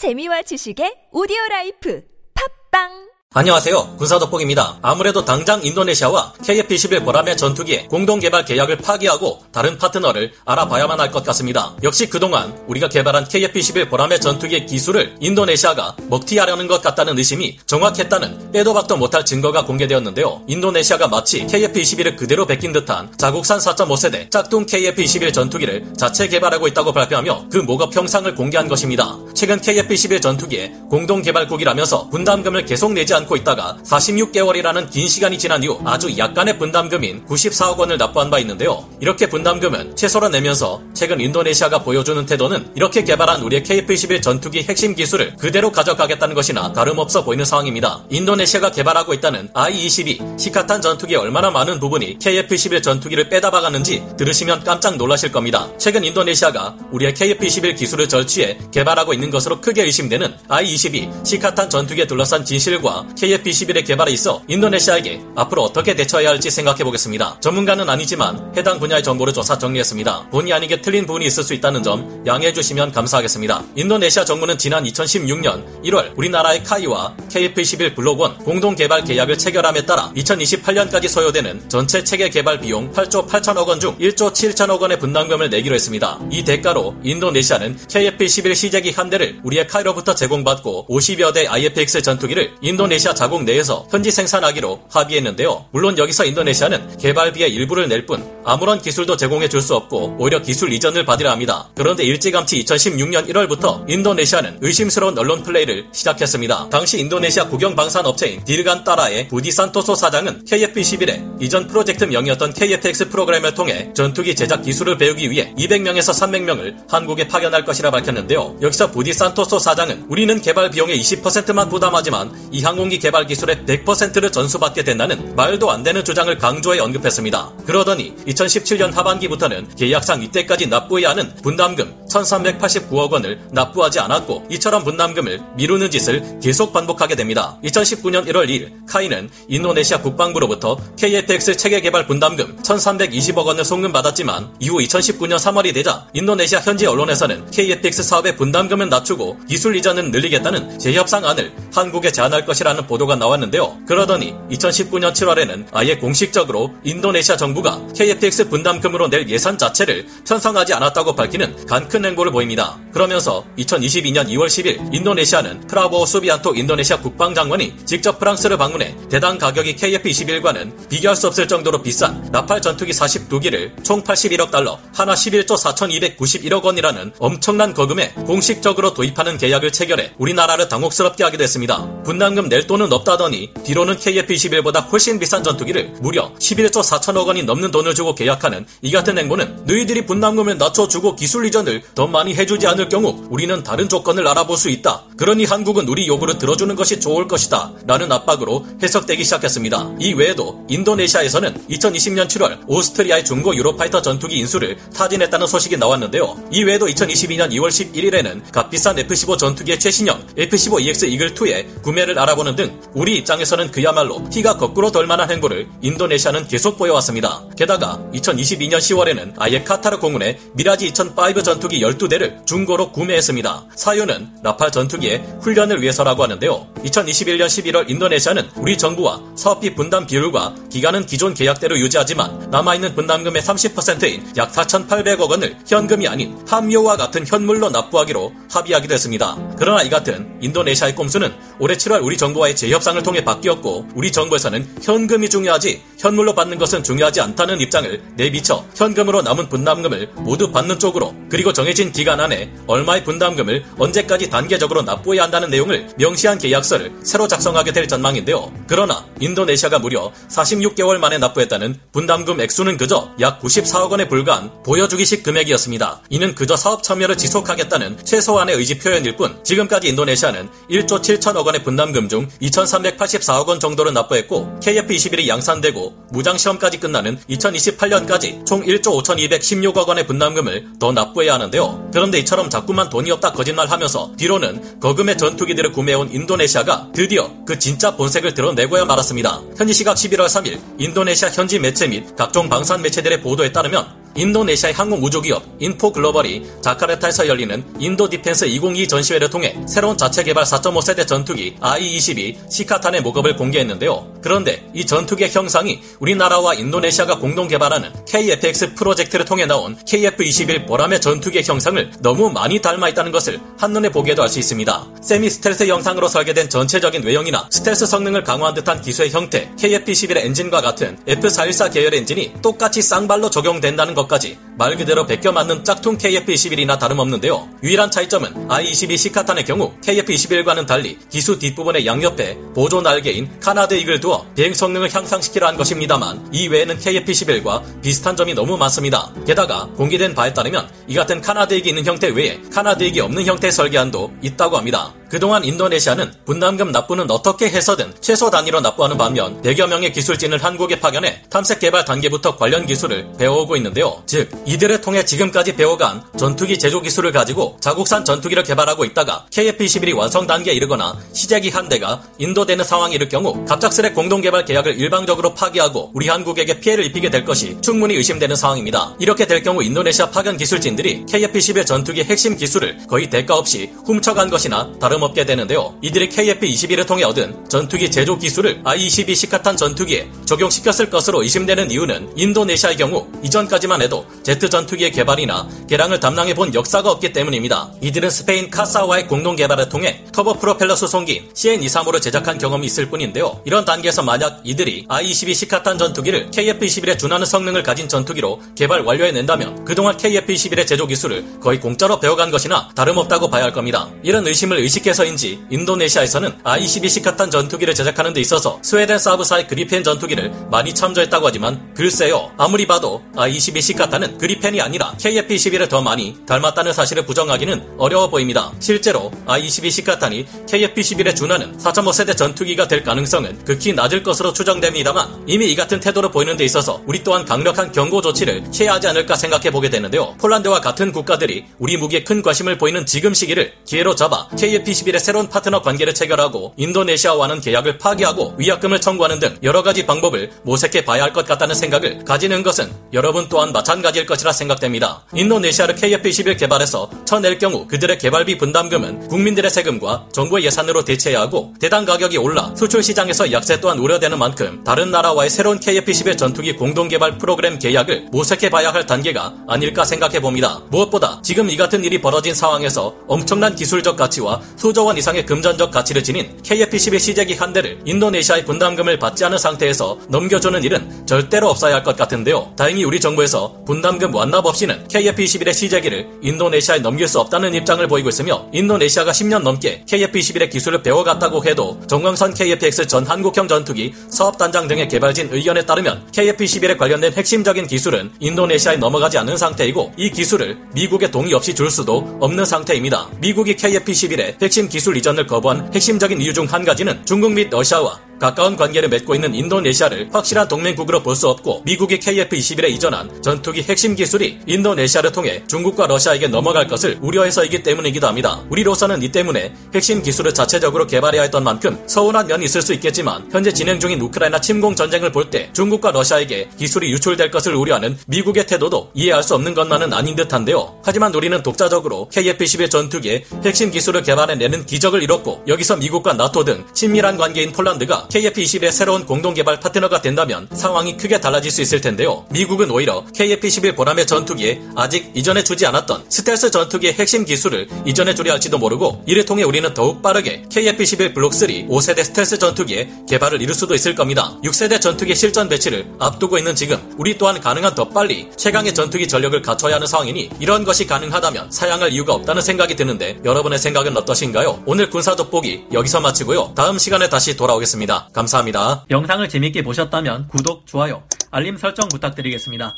재미와 지식의 오디오 라이프. 팟빵 안녕하세요. 군사돋보기입니다. 아무래도 당장 인도네시아와 KF-21 보라매 전투기의 공동개발 계약을 파기하고 다른 파트너를 알아봐야만 할 것 같습니다. 역시 그동안 우리가 개발한 KF-21 보라매 전투기의 기술을 인도네시아가 먹튀하려는 것 같다는 의심이 정확했다는 빼도 박도 못할 증거가 공개되었는데요. 인도네시아가 마치 KF-21을 그대로 베낀 듯한 자국산 4.5세대 짝퉁 KF-21 전투기를 자체 개발하고 있다고 발표하며 그 mock-up 형상을 공개한 것입니다. 최근 KF-21 전투기의 공동개발국이라면서 분담금을 계속 내지 않고 있다가 46개월이라는 긴 시간이 지난 이후 아주 약간의 분담금인 94억 원을 납부한 바 있는데요. 이렇게 분담금은 최소로 내면서 최근 인도네시아가 보여주는 태도는 이렇게 개발한 우리의 KF-21 전투기 핵심 기술을 그대로 가져가겠다는 것이나 다름없어 보이는 상황입니다. 인도네시아가 개발하고 있다는 I-22 시카탄 전투기의 얼마나 많은 부분이 KF-21 전투기를 빼다 박았는지 들으시면 깜짝 놀라실 겁니다. 최근 인도네시아가 우리의 KF-21 기술을 절취해 개발하고 있는 것으로 크게 의심되는 I-22 시카탄 전투기에 둘러싼 진실과 KF-21의 개발에 있어 인도네시아에게 앞으로 어떻게 대처해야 할지 생각해 보겠습니다. 전문가는 아니지만 해당 분야의 정보를 조사 정리했습니다. 본의 아니게 틀린 부분이 있을 수 있다는 점 양해해 주시면 감사하겠습니다. 인도네시아 정부는 지난 2016년 1월 우리나라의 카이와 KF-21 블록원 공동 개발 계약을 체결함에 따라 2028년까지 소요되는 전체 체계 개발 비용 8조 8천억 원 중 1조 7천억 원의 분담금을 내기로 했습니다. 이 대가로 인도네시아는 KF-21 시제기 한 대를 우리의 KAI로부터 제공받고 50여 대 IFX 전투기를 인도네시아 자국 내에서 현지 생산하기로 합의했는데요. 물론 여기서 인도네시아는 개발비의 일부를 낼 뿐 아무런 기술도 제공해 줄 수 없고 오히려 기술 이전을 받으려 합니다. 그런데 일찌감치 2016년 1월부터 인도네시아는 의심스러운 언론 플레이를 시작했습니다. 당시 인도네시아 국영 방산 업체인 디르간타라의 부디 산토소 사장은 KF-21의 이전 프로젝트 명이었던 KFX 프로그램을 통해 전투기 제작 기술을 배우기 위해 200명에서 300명을 한국에 파견할 것이라 밝혔는데요. 여기서 부디 산토소 사장은 우리는 개발 비용의 20%만 부담하지만 이 항공 기 개발 기술의 100%를 전수받게 된다는 말도 안 되는 주장을 강조해 언급했습니다. 그러더니 2017년 하반기부터는 계약상 이때까지 납부해야 하는 분담금 1389억 원을 납부하지 않았고 이처럼 분담금을 미루는 짓을 계속 반복하게 됩니다. 2019년 1월 2일 카이는 인도네시아 국방부로부터 KFX 체계 개발 분담금 1320억 원을 송금받았지만 이후 2019년 3월이 되자 인도네시아 현지 언론에서는 KFX 사업의 분담금은 낮추고 기술 이전은 늘리겠다는 재협상안을 한국에 제안할 것이라는 보도가 나왔는데요. 그러더니 2019년 7월에는 아예 공식적으로 인도네시아 정부가 KFX 분담금으로 낼 예산 자체를 편성하지 않았다고 밝히는 간큰 행보를 보입니다. 그러면서 2022년 2월 10일 인도네시아는 프라보 수비안토 인도네시아 국방장관이 직접 프랑스를 방문해 대당 가격이 KF-21과는 비교할 수 없을 정도로 비싼 나팔 전투기 42기를 총 81억 달러, 하나 11조 4,291억 원이라는 엄청난 거금에 공식적으로 도입하는 계약을 체결해 우리나라를 당혹스럽게 하기도 했습니다. 분담금 낼 돈은 없다더니 뒤로는 KF-21보다 훨씬 비싼 전투기를 무려 11조 4천억 원이 넘는 돈을 주고 계약하는 이 같은 행보는 너희들이 분담금을 낮춰주고 기술 이전을 더 많이 해주지 않을 경우 우리는 다른 조건을 알아볼 수 있다. 그러니 한국은 우리 요구를 들어주는 것이 좋을 것이다. 라는 압박으로 해석되기 시작했습니다. 이 외에도 인도네시아에서는 2020년 7월 오스트리아의 중고 유로파이터 전투기 인수를 타진했다는 소식이 나왔는데요. 이 외에도 2022년 2월 11일에는 값비싼 F-15 전투기의 최신형 F-15EX 이글2의 구매를 알아보는 등 우리 입장에서는 그야말로 피가 거꾸로 돌 만한 행보를 인도네시아는 계속 보여왔습니다. 게다가 2022년 10월에는 아예 카타르 공군의 미라지 2005 전투기 12대를 중고로 구매했습니다. 사유는 라팔 전투기의 훈련을 위해서라고 하는데요. 2021년 11월 인도네시아는 우리 정부와 사업비 분담 비율과 기간은 기존 계약대로 유지하지만 남아있는 분담금의 30%인 약 4,800억 원을 현금이 아닌 팜유와 같은 현물로 납부하기로 합의하기도 했습니다. 그러나 이 같은 인도네시아의 꼼수는 올해 7월 우리 정부와의 재협상을 통해 바뀌었고 우리 정부에서는 현금이 중요하지 현물로 받는 것은 중요하지 않다는 입장을 내비쳐 현금으로 남은 분담금을 모두 받는 쪽으로 그리고 정해진 기간 안에 얼마의 분담금을 언제까지 단계적으로 납부해야 한다는 내용을 명시한 계약서를 새로 작성하게 될 전망인데요. 그러나 인도네시아가 무려 46개월 만에 납부했다는 분담금 액수는 그저 약 94억 원에 불과한 보여주기식 금액이었습니다. 이는 그저 사업 참여를 지속하겠다는 최소한의 의지 표현일 뿐 지금까지 인도네시아는 1조 7천억 원의 분담금 중 2,384억 원 정도를 납부했고 KF-21이 양산되고 무장 시험까지 끝나는 2028년까지 총 1조 5,216억 원의 분담금을 더 납부해야 하는데요. 그런데 이처럼 자꾸만 돈이 없다 거짓말하면서 뒤로는 거금의 전투기들을 구매해온 인도네시아가 드디어 그 진짜 본색을 드러내고야 말았습니다. 현지 시각 11월 3일 인도네시아 현지 매체 및 각종 방산 매체들의 보도에 따르면 인도네시아의 항공 우주기업 인포글로벌이 자카르타에서 열리는 인도 디펜스 2022 전시회를 통해 새로운 자체 개발 4.5세대 전투기 I-22 시카탄의 mock-up을 공개했는데요. 그런데 이 전투기의 형상이 우리나라와 인도네시아가 공동 개발하는 KFX 프로젝트를 통해 나온 KF-21 보라매 전투기의 형상을 너무 많이 닮아 있다는 것을 한눈에 보기에도 알 수 있습니다. 세미 스텔스 형상으로 설계된 전체적인 외형이나 스텔스 성능을 강화한 듯한 기수의 형태, KF-21의 엔진과 같은 F414 계열 엔진이 똑같이 쌍발로 적용된다는 것까지 말 그대로 베껴 만든 짝퉁 KF-21이나 다름없는데요. 유일한 차이점은 I-22 시카탄의 경우 KF-21과는 달리 기수 뒷부분의 양옆에 보조 날개인 canard익을 두어 비행 성능을 향상시키려 한 것입니다만 이 외에는 KF-21과 비슷한 점이 너무 많습니다. 게다가 공개된 바에 따르면 이 같은 canard익이 있는 형태 외에 canard익이 없는 형태의 설계안도 있다고 합니다. 그동안 인도네시아는 분담금 납부는 어떻게 해서든 최소 단위로 납부하는 반면 100여 명의 기술진을 한국에 파견해 탐색 개발 단계부터 관련 기술을 배워오고 있는데요. 즉 이들을 통해 지금까지 배워간 전투기 제조 기술을 가지고 자국산 전투기를 개발하고 있다가 KF-21이 완성 단계에 이르거나 시제기 한 대가 인도되는 상황에 이를 경우 갑작스레 공동 개발 계약을 일방적으로 파기하고 우리 한국에게 피해를 입히게 될 것이 충분히 의심되는 상황입니다. 이렇게 될 경우 인도네시아 파견 기술진들이 KF-21 전투기 핵심 기술을 거의 대가 없이 훔쳐간 것이나 다름없게 되는데요. 이들이 KF-21을 통해 얻은 전투기 제조 기술을 I-22 시카탄 전투기에 적용시켰을 것으로 의심되는 이유는 인도네시아의 경우 이전까지만 해도 제트 전투기의 개발이나 개량을 담당해 본 역사가 없기 때문입니다. 이들은 스페인 카사와의 공동 개발을 통해 터보 프로펠러 수송기인 CN-235를 제작한 경험이 있을 뿐인데요. 이런 단계에서 만약 이들이 I-22 시카탄 전투기를 KF-21에 준하는 성능을 가진 전투기로 개발 완료해낸다면 그동안 KF-21의 제조 기술을 거의 공짜로 배워간 것이나 다름없다고 봐야 할 겁니다. 이런 의심을 의식해서인지 인도네시아에서는 I-22 시카탄 전투기를 제작하는 데 있어서 스웨덴 사브사의 그리펜 전투기를 많이 참조했다고 하지만 글쎄요 아무리 봐도 I-22 시카탄은 그리펜이 아니라 KF-21을 더 많이 닮았다는 사실을 부정하기는 어려워 보입니다. 실제로 I-22 시카탄이 KF-21에 준하는 4.5세대 전투기가 될 가능성은 극히 낮을 것으로 추정됩니다만 이미 이 같은 태도를 보이는 데 있어서 우리 또한 강력한 경고 조치를 취해야 하지 않을까 생각해 보게 되는데요. 폴란드와 같은 국가들이 우리 무기에 큰 관심을 보이는 지금 시기를 기회로 잡아 KF-21의 새로운 파트너 관계를 체결하고 인도네시아와는 계약을 파기하고 위약금을 청구하는 등 여러 가지 방법을 모색해 봐야 할 것 같다는 생각을 가지는 것은 여러분 또한 마찬가지일 것이라 생각됩니다. 인도네시아를 KF-21 개발해서 쳐낼 경우 그들의 개발비 분담금은 국민들의 세금과 정부의 예산으로 대체해야 하고 대당 가격이 올라 수출 시장에서 약세 또한 우려되는 만큼 다른 나라와의 새로운 KF-21 전투기 공동 개발 프로그램 계약을 모색해 봐야 할 단계가 아닐까 생각해 봅니다. 무엇보다 지금 이 같은 일이 벌어진 상황에서 엄청난 기술적 가치와 수조 원 이상의 금전적 가치를 지닌 KF-21 시제기 한 대를 인도네시아의 분담금을 받지 않은 상태에서 넘겨주는 일은 절대로 없어야 할 것 같은데요. 다행히 우리 정부에서 분담금 완납 없이는 KF-21의 시제기를 인도네시아에 넘길 수 없다는 입장을 보이고 있으며 인도네시아가 10년 넘게 KF-21의 기술을 배워갔다고 해도 정광선 KF-X 전 한국형 전투기 사업단장 등의 개발진 의견에 따르면 KF-21에 관련된 핵심적인 기술은 인도네시아에 넘어가지 않은 상태이고 이 기술을 미국의 동의 없이 줄 수도 없는 상태입니다. 미국이 KF-21의 핵심 기술 이전을 거부한 핵심적인 이유 중 한 가지는 중국 및 러시아와 가까운 관계를 맺고 있는 인도네시아를 확실한 동맹국으로 볼 수 없고 미국이 KF-21에 이전한 전투기 핵심 기술이 인도네시아를 통해 중국과 러시아에게 넘어갈 것을 우려해서이기 때문이기도 합니다. 우리로서는 이 때문에 핵심 기술을 자체적으로 개발해야 했던 만큼 서운한 면이 있을 수 있겠지만 현재 진행 중인 우크라이나 침공 전쟁을 볼 때 중국과 러시아에게 기술이 유출될 것을 우려하는 미국의 태도도 이해할 수 없는 것만은 아닌 듯한데요. 하지만 우리는 독자적으로 KF-21 전투기의 핵심 기술을 개발해내는 기적을 이뤘고 여기서 미국과 나토 등 친밀한 관계인 폴란드가 KF-21의 새로운 공동 개발 파트너가 된다면 상황이 크게 달라질 수 있을 텐데요. 미국은 오히려 KF-21 보라매 전투기에 아직 이전해 주지 않았던 스텔스 전투기의 핵심 기술을 이전해 주려 할지도 모르고 이를 통해 우리는 더욱 빠르게 KF-21 블록 3 5세대 스텔스 전투기의 개발을 이룰 수도 있을 겁니다. 6세대 전투기 실전 배치를 앞두고 있는 지금 우리 또한 가능한 더 빨리 최강의 전투기 전력을 갖춰야 하는 상황이니 이런 것이 가능하다면 사양할 이유가 없다는 생각이 드는데 여러분의 생각은 어떠신가요? 오늘 군사 돋보기 여기서 마치고요. 다음 시간에 다시 돌아오겠습니다. 감사합니다. 영상을 재밌게 보셨다면 구독, 좋아요, 알림 설정 부탁드리겠습니다.